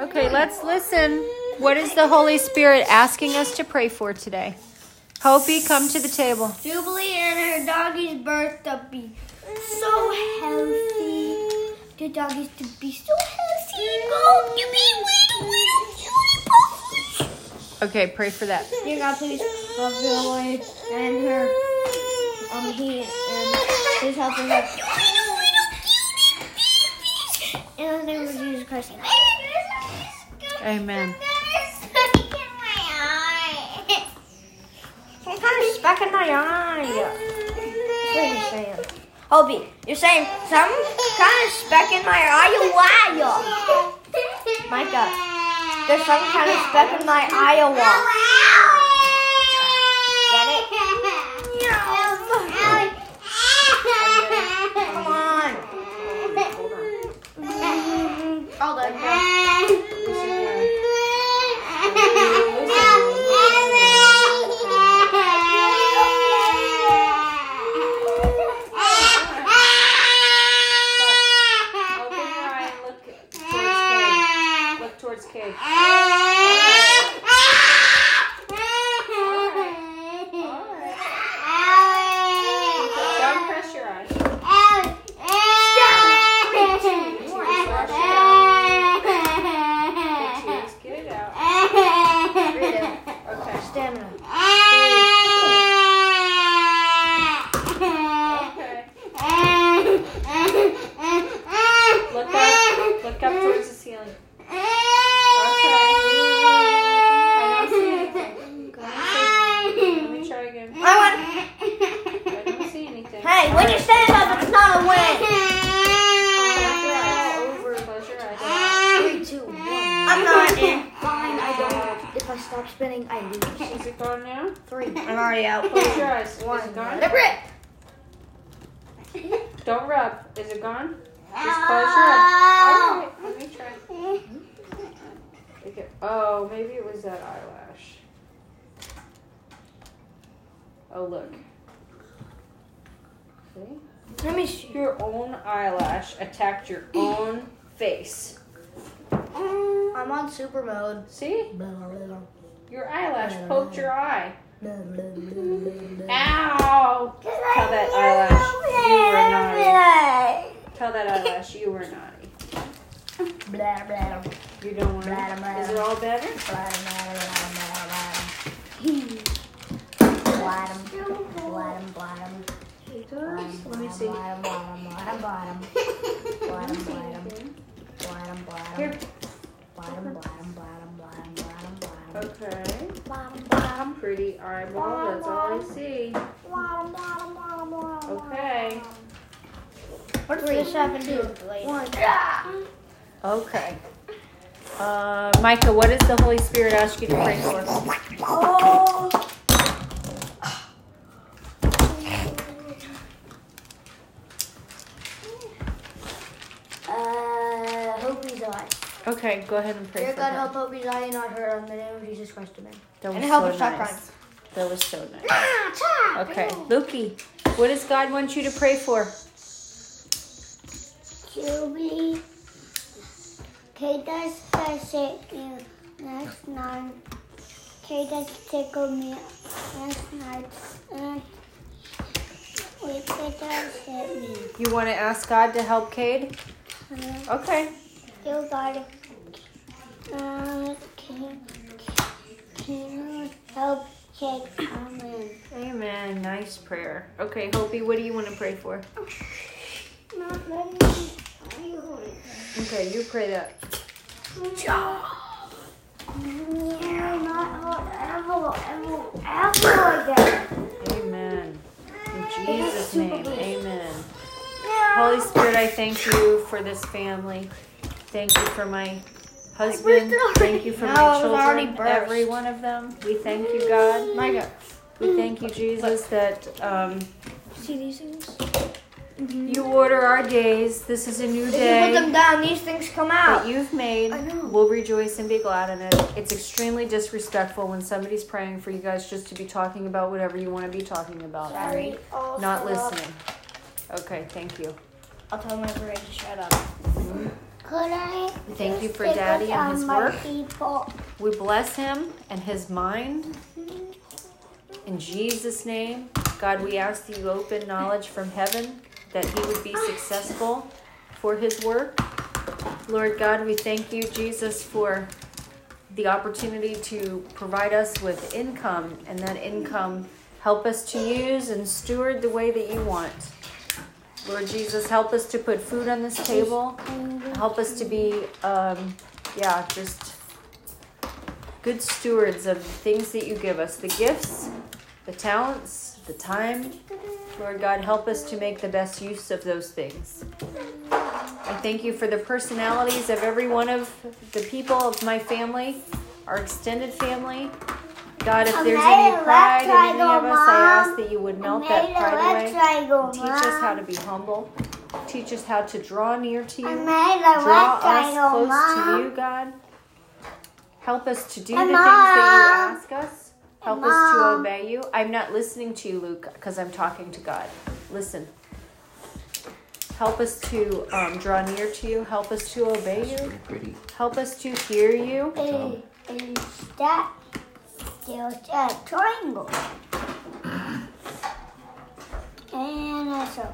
Okay, let's listen. What is the Holy Spirit asking us to pray for today? Hopi, come to the table. Jubilee and her doggies birth to be so healthy. The doggies to be so healthy. Go be little, little cutie. Okay, pray for that. Dear God, please love Jubilee and her, um, he and his help and help. In the name of Jesus Christ. Amen. Some kind of speck in my eye. That's what you're saying. Hobie, you're saying some kind of speck in my eye. Why? Micah, there's some kind of speck in my Iowa. Get it? Come on. Hold on. Open your eye and look towards Cade. Look towards Cade. Don't press your eyes. Tears, get it out. Okay. Stamina. Okay. Look up. Look up towards the ceiling. Okay. I don't see anything. Let me try again. I I don't see anything. Hey, when you stand up, it's not a win. Close your eyes. Over. Close your eyes. Three, two, one. I'm not in. Fine, I don't. If I stop spinning, I lose. Is it gone now? Three. I'm already out. Close your eyes. Is it gone? Rip. Don't rub. Is it gone? Just close your eyes. Okay, let me try. Okay. Oh, maybe it was that eyelash. Oh, look. See? Let me see. Your own eyelash attacked your own face. Mm. I'm on super mode. See? Your eyelash poked your eye. Ow! Tell that eyelash you were naughty. Tell that eyelash you were naughty. Blah, blah, You don't want Blah, blah. Is it all better? blah, blah, blah, blah. It does. Let me see. Bottom, bottom, bottom, bottom. Bottom, bottom, bottom, bottom. Here. Bottom, bottom, bottom, bottom, bottom, bottom. Okay. Bottom, bottom, Pretty eyeball. That's all I see. bottom, bottom, bottom, bottom. Okay. What's this have to? One. Okay. Uh, Micah, what does the Holy Spirit ask you to pray for? Oh. Uh, Hopi's eye. Okay, go ahead and pray Dear for God, help Hopi's eye not hurt on the name of Jesus Christ, amen. That was And help so her stop nice. That was so nice. Okay, Lukey, what does God want you to pray for? Jubilee. Kate says it you last night. Kate tickled me last night. And we Kate hit me. You want to ask God to help Cade? Uh, Okay. you got it. Uh, can, can you help Kate? Amen. Amen. Nice prayer. Okay, Hopi, what do you want to pray for? Not letting me. Okay, you pray that. Yeah, not ever, ever, ever again. Amen. In Jesus' name, amen. Holy Spirit, I thank you for this family. Thank you for my husband. Thank you for my it was already children, every one of them. We thank you, God. My God. We thank you, Jesus, that um, see these things? you order our days. This is a new If you put them day down, these things come that you've made. I know. We'll rejoice and be glad in it. It's extremely disrespectful when somebody's praying for you guys just to be talking about whatever you want to be talking about. all right? Oh, Not shut up. listening. Okay, thank you. I'll tell my parade to shut up. Could I? Thank you for Daddy and his work. People. We bless him and his mind. Mm-hmm. In Jesus' name, God, we ask that you open knowledge from heaven that he would be successful for his work. Lord God, we thank you, Jesus, for the opportunity to provide us with income and that income help us to use and steward the way that you want. Lord Jesus, help us to put food on this table. Help us to be, um, yeah, just good stewards of the things that you give us the gifts, the talents, the time. Lord God, help us to make the best use of those things. I thank you for the personalities of every one of the people of my family, our extended family. God, if there's any pride in any of us, I ask that you would melt that pride away. Teach us how to be humble. Teach us how to draw near to you. I made a Draw us close to you, God. Help us to do the things that you ask us. Help us to obey you. I'm not listening to you, Luke, because I'm talking to God. Listen. Help us to um, draw near to you. Help us to obey you. Pretty pretty. Help us to hear you. Is, is that still a triangle? And also,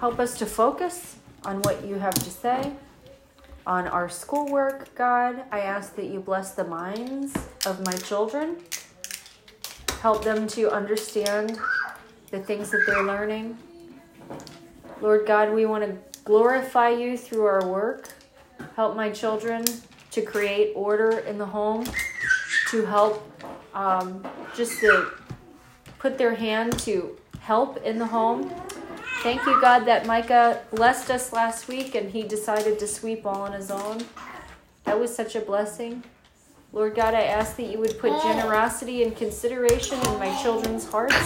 Help us to focus on what you have to say. On our schoolwork, God, I ask that you bless the minds of my children. Help them to understand the things that they're learning. Lord God, we want to glorify you through our work. Help my children to create order in the home, to help um, just to put their hand to help in the home. Thank you, God, that Micah blessed us last week and he decided to sweep all on his own. That was such a blessing. Lord God, I ask that you would put generosity and consideration in my children's hearts.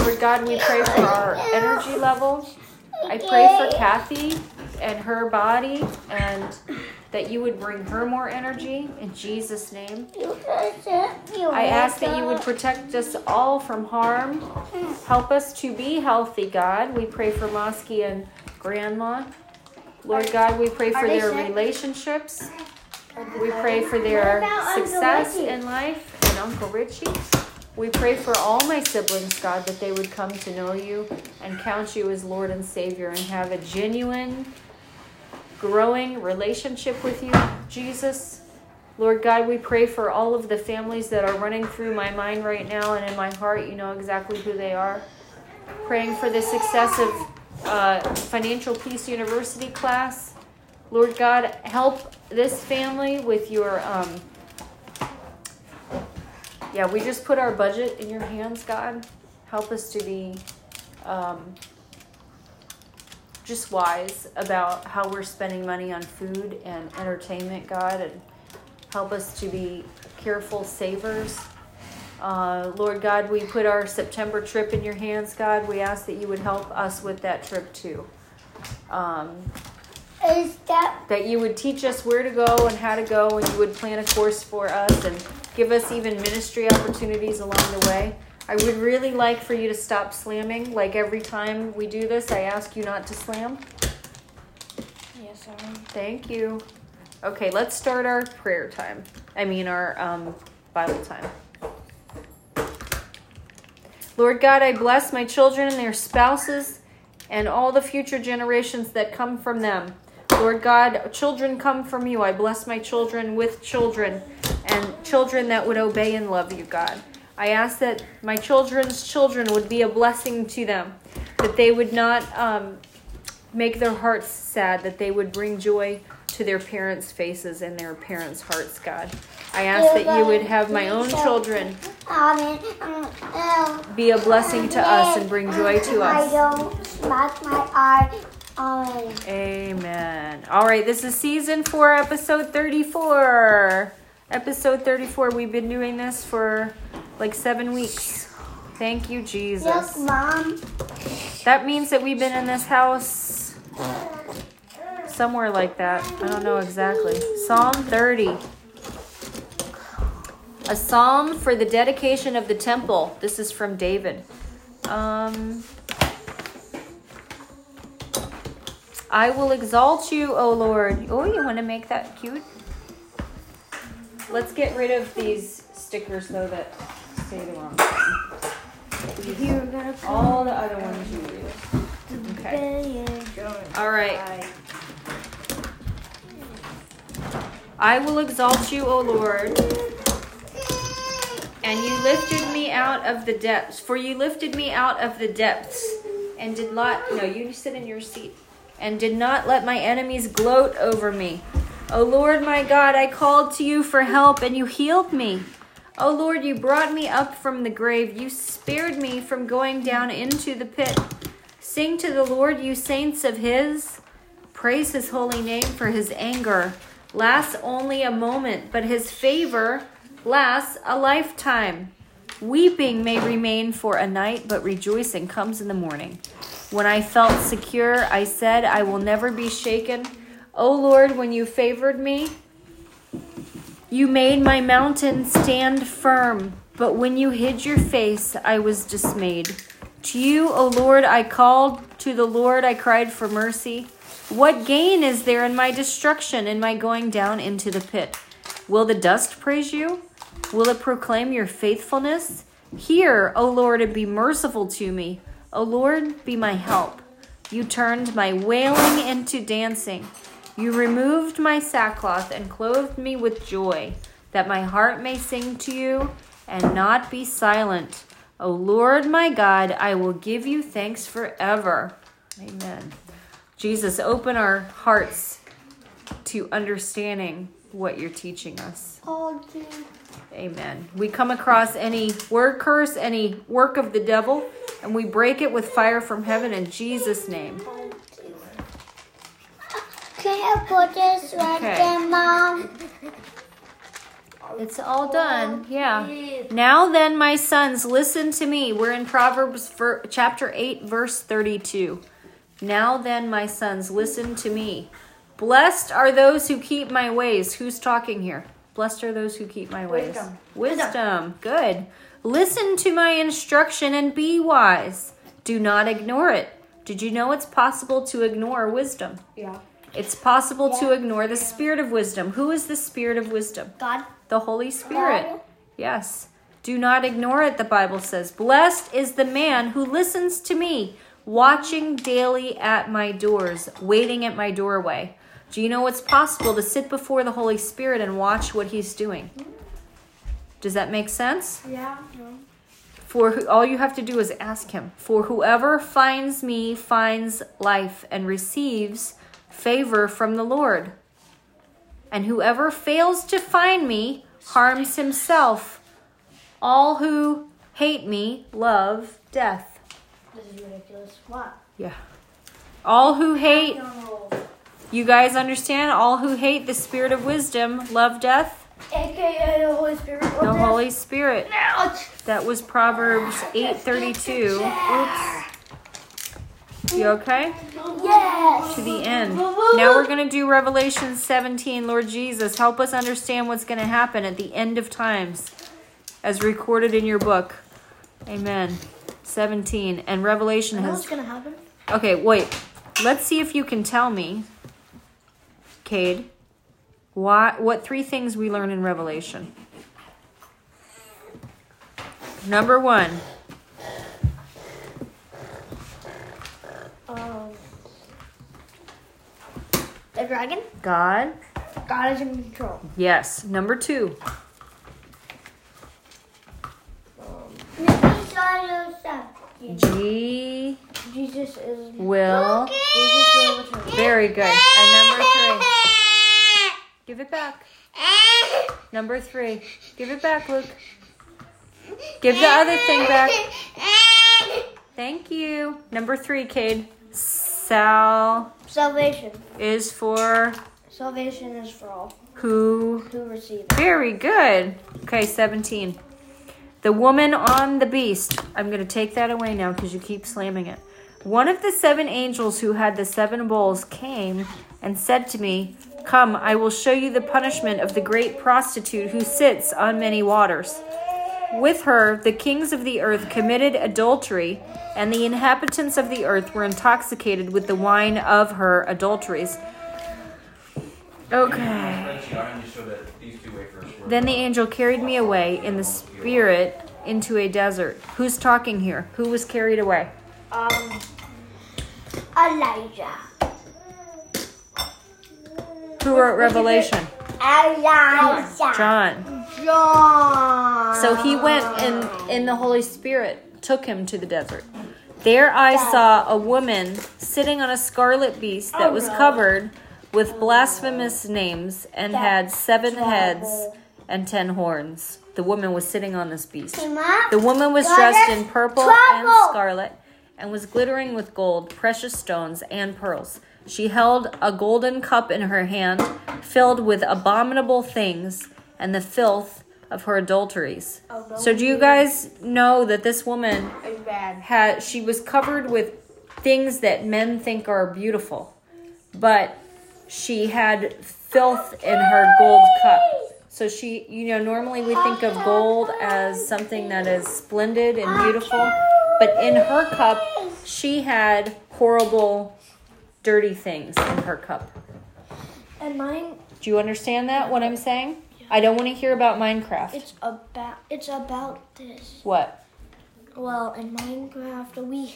Lord God, we pray for our energy level. I pray for Kathy and her body and that you would bring her more energy in Jesus' name. you just you I ask that you would protect us all from harm. Help us to be healthy, God. We pray for Mosky and Grandma. Lord God, we pray for their relationships. We pray for their What about Uncle success in life and Uncle Richie. We pray for all my siblings, God, that they would come to know you and count you as Lord and Savior and have a genuine, growing relationship with you, Jesus. Lord God, we pray for all of the families that are running through my mind right now and in my heart. You know exactly who they are. Praying for the success of uh, Financial Peace University class. Lord God, help this family with your. Um, yeah, we just put our budget in your hands, God. Help us to be um, just wise about how we're spending money on food and entertainment, God, and help us to be careful savers. Uh, Lord God, we put our September trip in your hands, God. We ask that you would help us with that trip too. Um, is that that you would teach us where to go and how to go, and you would plan a course for us and give us even ministry opportunities along the way. I would really like for you to stop slamming. Like every time we do this, I ask you not to slam. Yes, sir. Thank you. Okay, let's start our prayer time. I mean, our um, Bible time. Lord God, I bless my children and their spouses and all the future generations that come from them. Lord God, children come from you. I bless my children with children and children that would obey and love you, God. I ask that my children's children would be a blessing to them, that they would not um, make their hearts sad, that they would bring joy to their parents' faces and their parents' hearts, God. I ask that you would have my own children be a blessing to us and bring joy to us. I don't my eye. Amen. All right, this is season four, episode 34. Episode 34. We've been doing this for like seven weeks. Thank you, Jesus. Look, mom. That means that we've been in this house somewhere like that. I don't know exactly. Psalm 30. A psalm for the dedication of the temple. This is from David. Um, I will exalt you, O Lord. Oh, you want to make that cute? Let's get rid of these stickers though that say the wrong thing. All the other ones you use. Okay. All right. I will exalt you, O Lord. And you lifted me out of the depths. For you lifted me out of the depths and did not, no, you sit in your seat. And did not let my enemies gloat over me. O Lord my God, I called to you for help and you healed me. O Lord, you brought me up from the grave. You spared me from going down into the pit. Sing to the Lord, you saints of his. Praise his holy name for his anger lasts only a moment, but his favor lasts a lifetime. Weeping may remain for a night, but rejoicing comes in the morning. When I felt secure, I said, I will never be shaken. O Lord, when you favored me, you made my mountain stand firm. But when you hid your face, I was dismayed. To you, O Lord, I called. To the Lord, I cried for mercy. What gain is there in my destruction, in my going down into the pit? Will the dust praise you? Will it proclaim your faithfulness? Hear, O Lord, and be merciful to me. O Lord, be my help. You turned my wailing into dancing. You removed my sackcloth and clothed me with joy, that my heart may sing to you and not be silent. O Lord my God, I will give you thanks forever. Amen. Jesus, open our hearts to understanding what you're teaching us. Amen. We come across any word curse, any work of the devil, and we break it with fire from heaven in Jesus' name. Can you put this right Okay. there, Mom? It's all done. Oh, yeah. Now then, my sons, listen to me. We're in Proverbs ver- chapter 8, verse 32. Now then, my sons, listen to me. Blessed are those who keep my ways. Who's talking here? Blessed are those who keep my ways. Wisdom. Wisdom. Good. Listen to my instruction and be wise. Do not ignore it. Did you know it's possible to ignore wisdom? Yeah. It's possible to ignore the spirit of wisdom. Who is the spirit of wisdom? God. The Holy Spirit. Yes. Do not ignore it, the Bible says. Blessed is the man who listens to me, watching daily at my doors, waiting at my doorway. Do you know it's possible to sit before the Holy Spirit and watch what he's doing? Does that make sense? Yeah. For who, all you have to do is ask him. For whoever finds me finds life and receives favor from the Lord. And whoever fails to find me harms himself. All who hate me love death. This is ridiculous. What? Yeah. All who hate, you guys understand? All who hate the spirit of wisdom love death. AKA the Holy Spirit. The Holy Spirit. Ouch. That was Proverbs 8:32. Oops. You okay? Yes. To the end. Now we're going to do Revelation 17. Lord Jesus, help us understand what's going to happen at the end of times as recorded in your book. Amen. 17. And Revelation has what's gonna happen? Okay, wait. Let's see if you can tell me, Cade, why, what three things we learn in Revelation. Number one, The dragon. God. God is in control. Yes. Number two, These are yourself. G Jesus is. will. Jesus will. Very good. And number three, give it back. Number three, give it back, Luke. Give the other thing back. Thank you. Number three, Cade. Sal Salvation. is for Salvation is for all who who receive it. Very good. Okay, 17. The woman on the beast. I'm going to take that away now because you keep slamming it. One of the seven angels who had the seven bowls came and said to me, Come, I will show you the punishment of the great prostitute who sits on many waters. With her the kings of the earth committed adultery, and the inhabitants of the earth were intoxicated with the wine of her adulteries. Okay. Spreadsheet, I only showed that these two wafers were. Then the angel carried me away in the spirit into a desert. Who's talking here? Who was carried away? Um, Elijah. Who wrote Revelation? Elijah. John. John. So he went and in the Holy Spirit took him to the desert. There I saw a woman sitting on a scarlet beast that was covered with blasphemous names and had seven heads and ten horns. The woman was sitting on this beast. The woman was dressed in purple and scarlet and was glittering with gold, precious stones, and pearls. She held a golden cup in her hand filled with abominable things and the filth of her adulteries. Oh, so do you guys know that this woman had she was covered with things that men think are beautiful, but she had filth in her gold cup. So she, you know, normally we think of gold as something that is splendid and beautiful, but in her cup, she had horrible, dirty things in her cup. And mine, Do you understand that? What I'm saying? I don't want to hear about Minecraft. it's about it's about this. What? Well, in Minecraft, we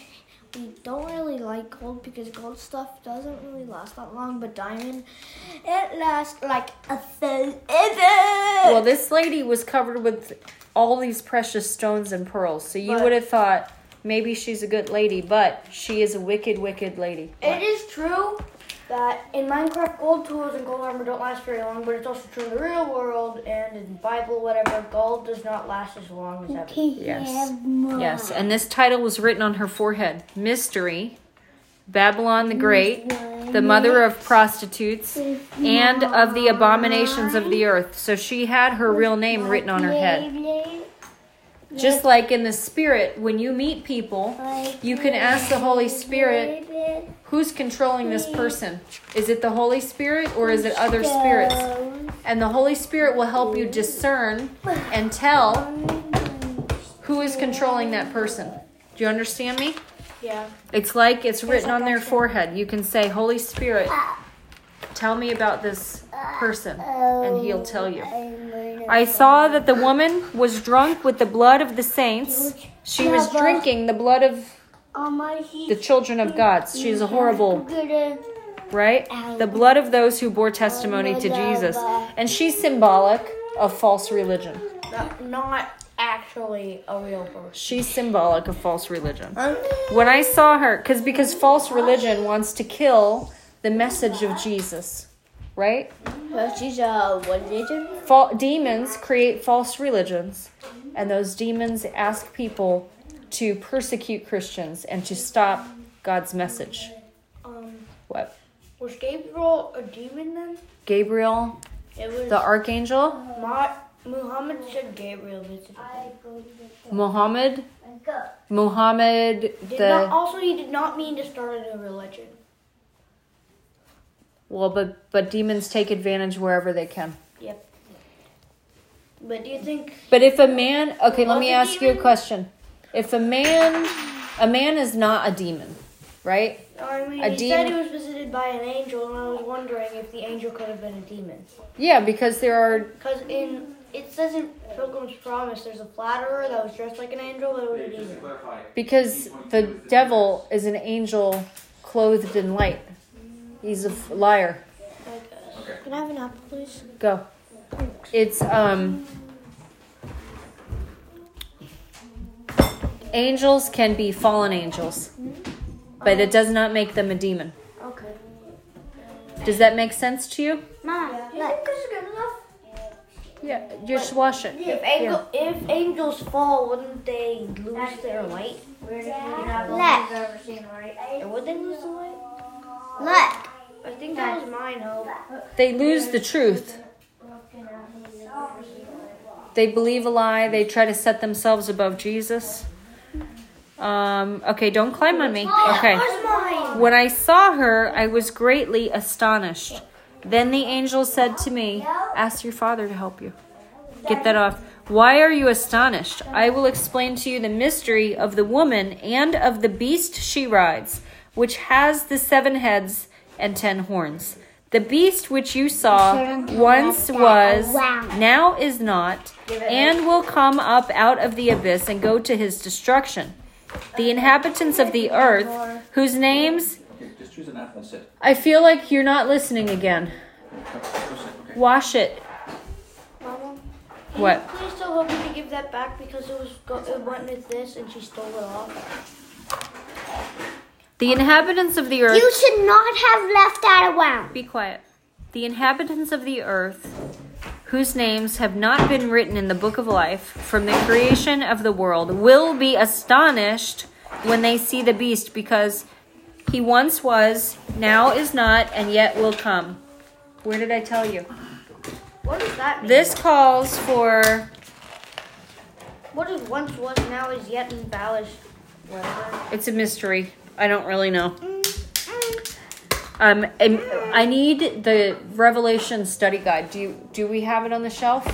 we don't really like gold because gold stuff doesn't really last that long. But diamond, it lasts like a thousand. Well, this lady was covered with all these precious stones and pearls. So you But- would have thought maybe she's a good lady, but she is a wicked, wicked lady. It is true that in Minecraft, gold tools and gold armor don't last very long, but it's also true in the real world and in the Bible, whatever. Gold does not last as long as ever. Yes. Yes, and this title was written on her forehead Mystery, Babylon the Great, the mother of prostitutes, and of the abominations of the earth. So she had her real name written on her head. Just like in the spirit, when you meet people, you can ask the Holy Spirit, who's controlling this person? Is it the Holy Spirit or is it other spirits? And the Holy Spirit will help you discern and tell who is controlling that person. Do you understand me? Yeah. It's like it's written on their forehead. You can say, Holy Spirit, tell me about this person, and he'll tell you. I saw that the woman was drunk with the blood of the saints. She was drinking the blood of the children of God. She's a horrible, right? The blood of those who bore testimony to Jesus. And she's symbolic of false religion. Not, not actually a real person. She's symbolic of false religion. When I saw her, because because false religion wants to kill the message of Jesus, right? Well, she's a religion. Fa- demons create false religions, and those demons ask people to persecute Christians and to stop God's message. Um, What? was Gabriel a demon then? Gabriel, It was the archangel, Ma- Muhammad said Gabriel visited. Muhammad, Muhammad, Did not, also, he did not mean to start a new religion. Well, but but demons take advantage wherever they can. Yep. But do you think? But if a man, okay, let me Was it ask you a question. If a man, a man is not a demon, right? I mean, A he said he was visited by an angel, and I was wondering if the angel could have been a demon. Yeah, because there are Because in it says in Pilgrim's Promise, there's a flatterer that was dressed like an angel, but it was a demon. because the devil is an angel clothed in light. He's a f- liar. I. Can I have an apple, please? Go. It's um angels can be fallen angels, but it does not make them a demon. Okay. Does that make sense to you? Mom, look. this is good enough. Yeah, just wash it. If, angel, if angels fall, wouldn't they lose their light? Look. Or would they lose the light? Look. I think that was mine, Hope. They lose the truth. They believe a lie. They try to set themselves above Jesus. Um, okay, don't climb on me. Okay. When I saw her, I was greatly astonished. Then the angel said to me, Ask your father to help you. Get that off. Why are you astonished? I will explain to you the mystery of the woman and of the beast she rides, which has the seven heads and ten horns. The beast which you saw once was, now is not, and will come up out of the abyss and go to his destruction. The inhabitants of the earth, whose names Here, just choose an apple and sit. I feel like you're not listening again. Go, go sit. Okay. Wash it. Mama, What? please tell Hope to give that back because it was go- it went with this and she stole it off. The inhabitants of the earth. You should not have left that around. Be quiet. The inhabitants of the earth, whose names have not been written in the book of life from the creation of the world, will be astonished when they see the beast, because he once was, now is not, and yet will come. Where did I tell you? What does that mean? This calls for. What is once was now is yet embellished. Whatever. It's a mystery. I don't really know. Um, and I need the Revelation study guide. Do you do we have it on the shelf?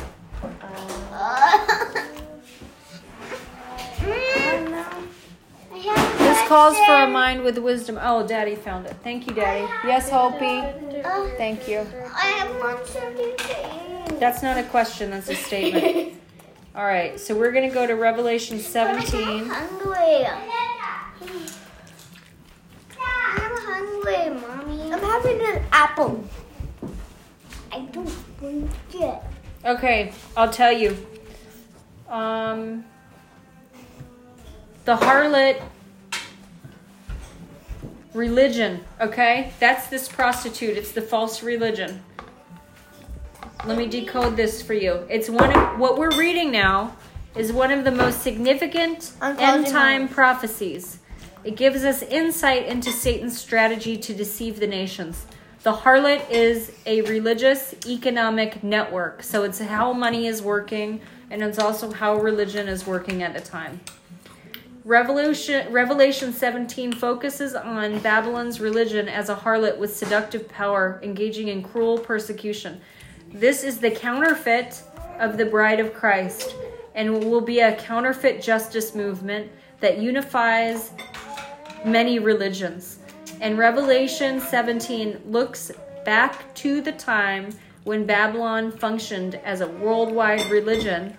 This calls for a mind with wisdom. Oh, Daddy found it. Thank you, Daddy. Yes, Hopi. Thank you. I have one seventeen. That's not a question. That's a statement. All right. So we're gonna go to Revelation 17. I'm hungry, mommy. I'm having an apple. I don't want it. Okay, I'll tell you. Um, the harlot religion, okay? That's this prostitute. It's the false religion. Let me decode this for you. It's one of what we're reading now is one of the most significant end time prophecies. It gives us insight into Satan's strategy to deceive the nations. The harlot is a religious economic network. So it's how money is working and it's also how religion is working at a time. Revolution, Revelation 17 focuses on Babylon's religion as a harlot with seductive power, engaging in cruel persecution. This is the counterfeit of the bride of Christ and will be a counterfeit justice movement that unifies many religions. And Revelation 17 looks back to the time when Babylon functioned as a worldwide religion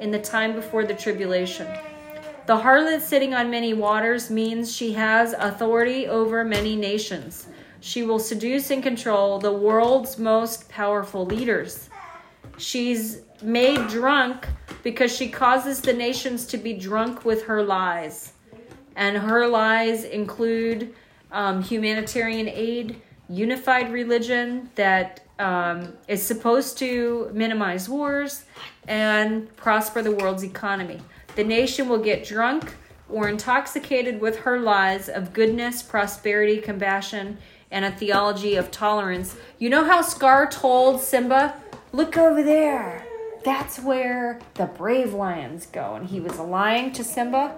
in the time before the tribulation. The harlot sitting on many waters means she has authority over many nations. She will seduce and control the world's most powerful leaders. She's made drunk because she causes the nations to be drunk with her lies. And her lies include um, humanitarian aid, unified religion that um, is supposed to minimize wars and prosper the world's economy. The nation will get drunk or intoxicated with her lies of goodness, prosperity, compassion, and a theology of tolerance. You know how Scar told Simba, Look over there. That's where the brave lions go. And he was lying to Simba.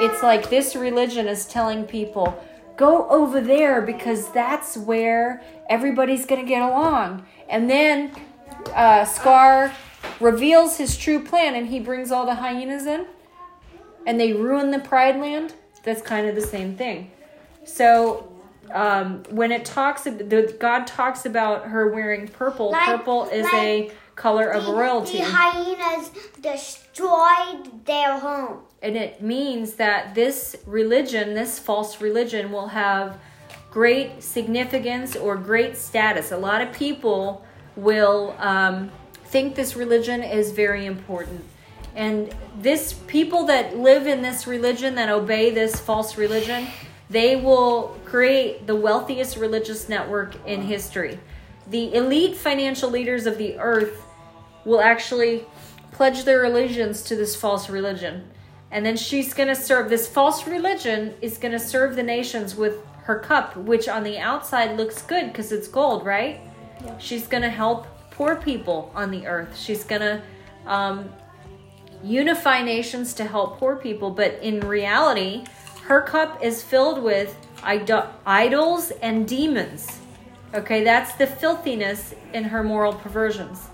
It's like this religion is telling people, Go over there because that's where everybody's going to get along. And then uh, Scar reveals his true plan and he brings all the hyenas in and they ruin the Pride Land. That's kind of the same thing. So um, when it talks, the God talks about her wearing purple. Like- purple is like a color of royalty, The hyenas destroyed their home. and it means that this religion, this false religion, will have great significance or great status. A lot of people will um, think this religion is very important. And this people that live in this religion that obey this false religion, they will create the wealthiest religious network in history. The elite financial leaders of the earth will actually pledge their allegiance to this false religion. And then she's going to serve this false religion is going to serve the nations with her cup, which on the outside looks good because it's gold, right? She's going to help poor people on the earth. She's going to um, unify nations to help poor people, but in reality, her cup is filled with ido- idols and demons. Okay, that's the filthiness in her moral perversions.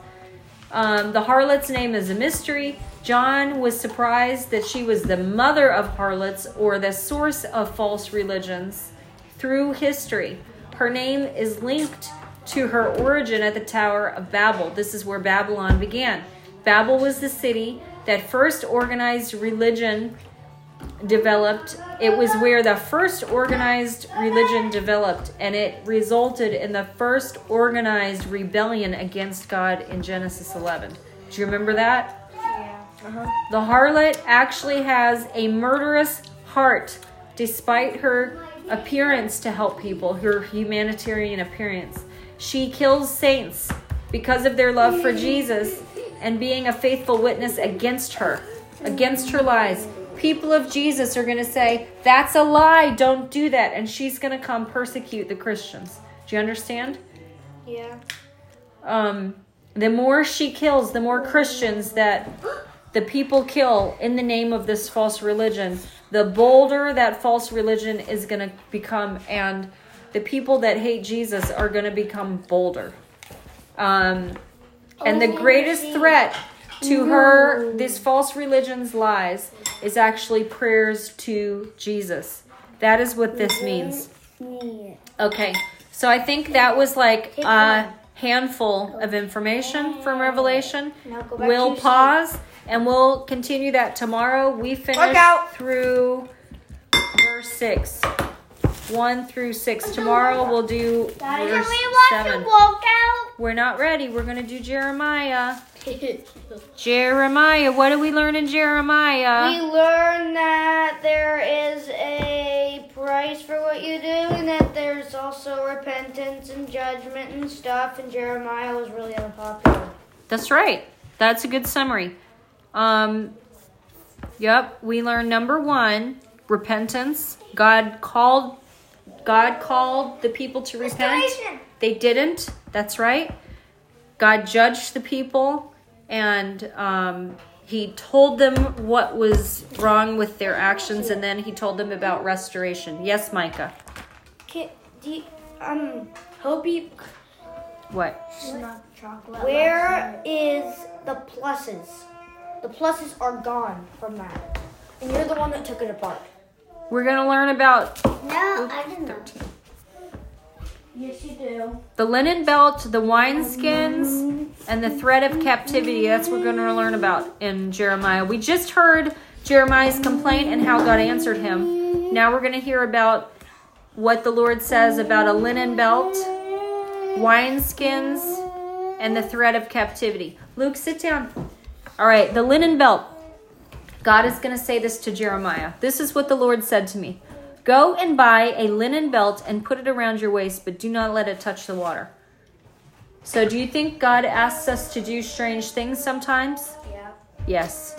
Um, the harlot's name is a mystery. John was surprised that she was the mother of harlots or the source of false religions through history. Her name is linked to her origin at the Tower of Babel. This is where Babylon began. Babel was the city that first organized religion developed. It was where the first organized religion developed, and it resulted in the first organized rebellion against God in Genesis 11. Do you remember that? Yeah. Uh-huh. The harlot actually has a murderous heart despite her appearance to help people, her humanitarian appearance. She kills saints because of their love for Jesus and being a faithful witness against her, against her lies. People of Jesus are going to say, That's a lie, don't do that. And she's going to come persecute the Christians. Do you understand? Yeah. um, the more she kills, the more Christians that the people kill in the name of this false religion, the bolder that false religion is going to become, and the people that hate Jesus are going to become bolder. Um, and the greatest threat to her, this false religion's lies, is actually prayers to Jesus. That is what this means. Okay, so I think that was like a handful of information from Revelation. Now go back We'll pause and we'll continue that tomorrow. We finish out. through verse 6. 1 through 6. Tomorrow we'll do verse 7. We're not ready. We're going to do Jeremiah. Jeremiah. What do we learn in Jeremiah? We learn that there is a price for what you do, and that there's also repentance and judgment and stuff. And Jeremiah was really unpopular. That's right. That's a good summary. Um, yep, we learn number one, repentance. God called God called the people to repent. They didn't. That's right. God judged the people and um, he told them what was wrong with their actions and then he told them about restoration. Yes, Micah. Can, do you, um, Hobie, What? where is the pluses? The pluses are gone from that, and you're the one that took it apart. We're going to learn about No, I didn't know. Yes, you do. the linen belt, the wineskins, and the thread of captivity. That's what we're going to learn about in Jeremiah. We just heard Jeremiah's complaint and how God answered him. Now we're going to hear about what the Lord says about a linen belt, wineskins, and the thread of captivity. Luke, sit down. All right, the linen belt. God is going to say this to Jeremiah. This is what the Lord said to me Go and buy a linen belt and put it around your waist, but do not let it touch the water. So, do you think God asks us to do strange things sometimes? Yeah. Yes.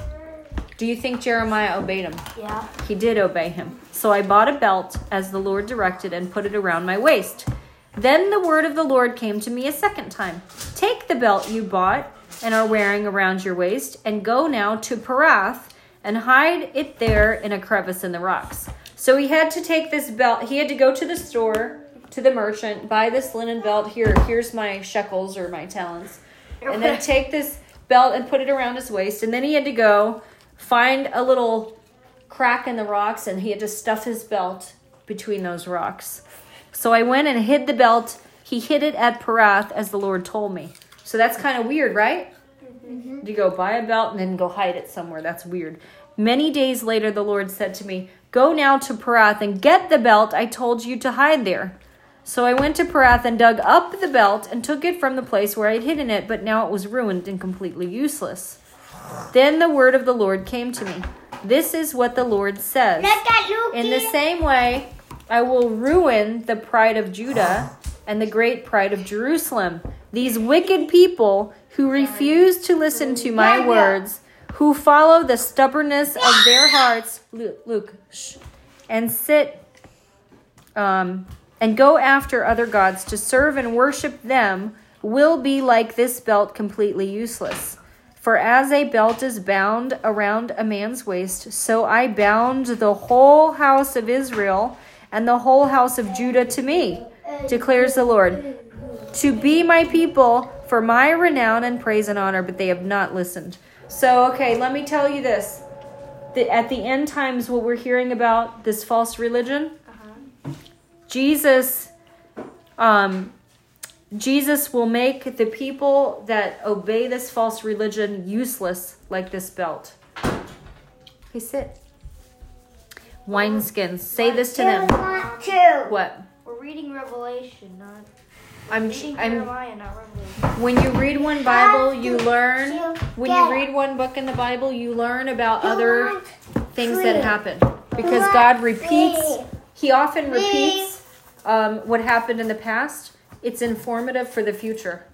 Do you think Jeremiah obeyed him? Yeah. He did obey him. So I bought a belt as the Lord directed and put it around my waist. Then the word of the Lord came to me a second time Take the belt you bought and are wearing around your waist, and go now to Perath and hide it there in a crevice in the rocks. So he had to take this belt, he had to go to the store, to the merchant, buy this linen belt. Here, here's my shekels or my talents. And then take this belt and put it around his waist. And then he had to go find a little crack in the rocks and he had to stuff his belt between those rocks. So I went and hid the belt. He hid it at Perath as the Lord told me. So that's kind of weird, right? Mm-hmm. To go buy a belt and then go hide it somewhere. That's weird. Many days later, the Lord said to me, Go now to Perath and get the belt I told you to hide there. So I went to Perath and dug up the belt and took it from the place where I had hidden it, but now it was ruined and completely useless. Then the word of the Lord came to me. This is what the Lord says. Look at Luke. In the same way, I will ruin the pride of Judah and the great pride of Jerusalem. These wicked people who refuse to listen to my words, who follow the stubbornness of their hearts, Luke, shh, and sit um, and go after other gods to serve and worship them, will be like this belt completely useless. For as a belt is bound around a man's waist, so I bound the whole house of Israel and the whole house of Judah to me, declares the Lord, to be my people for my renown and praise and honor, but they have not listened. So, okay, let me tell you this. The, at the end times, what we're hearing about this false religion, Jesus, um, Jesus will make the people that obey this false religion useless, like this belt. Hey, sit. Wineskins. Say this to them. What? We're reading Revelation, not I'm. I'm. Jeremiah, not Revelation. When you read one Bible, you learn. When you read one book in the Bible, you learn about other things that happen because God repeats. He often repeats um, what happened in the past. It's informative for the future,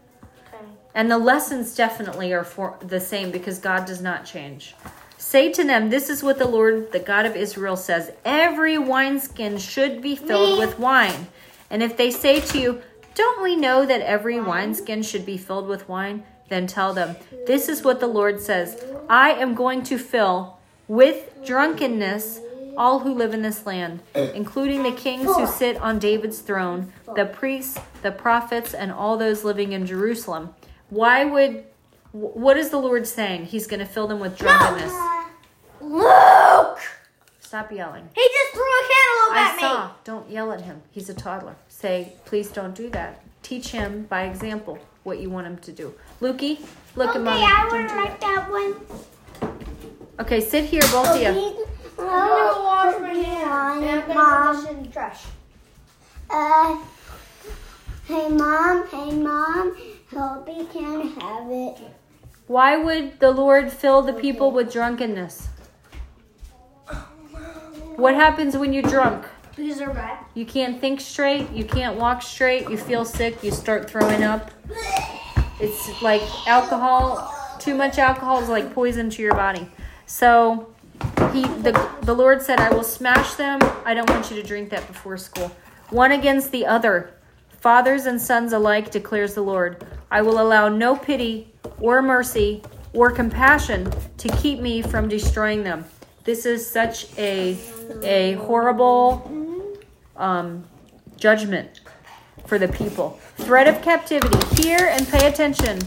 and the lessons definitely are for the same because God does not change. Say to them, This is what the Lord, the God of Israel, says Every wineskin should be filled with wine. And if they say to you, Don't we know that every wineskin should be filled with wine? Then tell them, This is what the Lord says I am going to fill with drunkenness all who live in this land, including the kings who sit on David's throne, the priests, the prophets, and all those living in Jerusalem. Why would. What is the Lord saying? He's going to fill them with drunkenness. Luke! Stop yelling. He just threw a cantaloupe I at me. saw. Don't yell at him. He's a toddler. Say, please don't do that. Teach him by example what you want him to do. Lukey, look Okay, at mommy. Okay, I Don't would do like that. that one. Okay, sit here, both of you. I'm gonna wash my hands. And I'm gonna Mom. put this in the trash. Uh, hey mom, hey mom, Hobie can have it. Why would the Lord fill the people with drunkenness? What happens when you're drunk? Because they're bad. You can't think straight, you can't walk straight, you feel sick, you start throwing up. It's like alcohol, too much alcohol is like poison to your body. So he the the Lord said, I will smash them. I don't want you to drink that before school. One against the other. Fathers and sons alike declares the Lord. I will allow no pity or mercy or compassion to keep me from destroying them. This is such a a horrible um, judgment for the people. Threat of captivity. Hear and pay attention.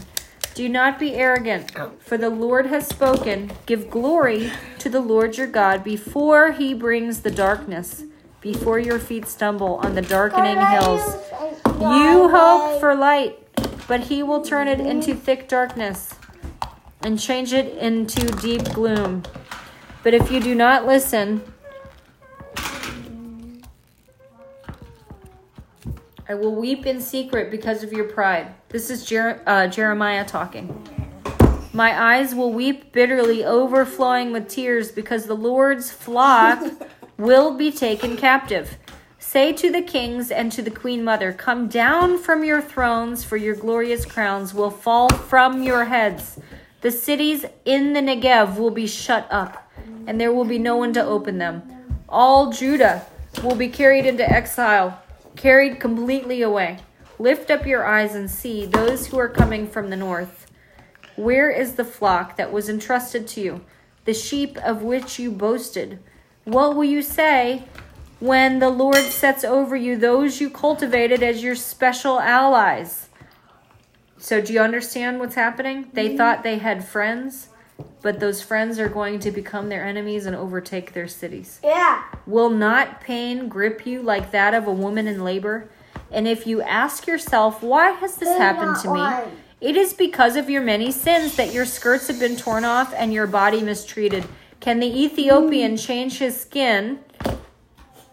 Do not be arrogant, for the Lord has spoken. Give glory to the Lord your God before he brings the darkness, before your feet stumble on the darkening hills. You hope for light, but he will turn it into thick darkness and change it into deep gloom. But if you do not listen, I will weep in secret because of your pride. This is Jer- uh, Jeremiah talking. My eyes will weep bitterly, overflowing with tears, because the Lord's flock will be taken captive. Say to the kings and to the queen mother, Come down from your thrones, for your glorious crowns will fall from your heads. The cities in the Negev will be shut up, and there will be no one to open them. All Judah will be carried into exile, carried completely away. Lift up your eyes and see those who are coming from the north. Where is the flock that was entrusted to you, the sheep of which you boasted? What will you say when the Lord sets over you those you cultivated as your special allies? So, do you understand what's happening? They mm-hmm. thought they had friends, but those friends are going to become their enemies and overtake their cities. Yeah. Will not pain grip you like that of a woman in labor? And if you ask yourself, why has this happened to me? It is because of your many sins that your skirts have been torn off and your body mistreated. Can the Ethiopian change his skin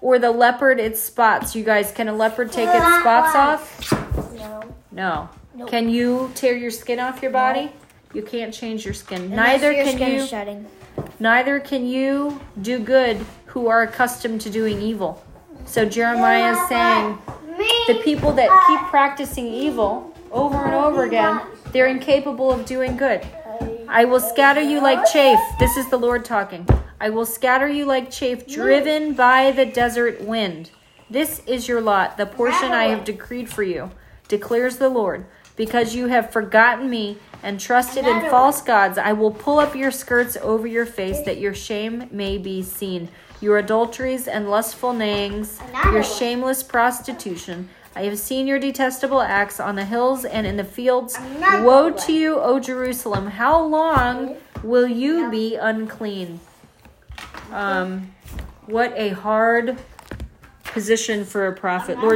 or the leopard its spots? You guys, can a leopard take its spots off? No. No. Nope. Can you tear your skin off your body? You can't change your skin. Unless Neither your can skin you is shedding. neither can you do good who are accustomed to doing evil. So Jeremiah is saying the people that keep practicing evil over and over again, they're incapable of doing good. I will scatter you like chaff. This is the Lord talking. I will scatter you like chaff driven by the desert wind. This is your lot, the portion I have decreed for you, declares the Lord. Because you have forgotten me and trusted in false gods, I will pull up your skirts over your face that your shame may be seen. Your adulteries and lustful neighings, your shameless prostitution. I have seen your detestable acts on the hills and in the fields. Woe to you, O Jerusalem! How long will you be unclean? Um, what a hard position for a prophet. Lord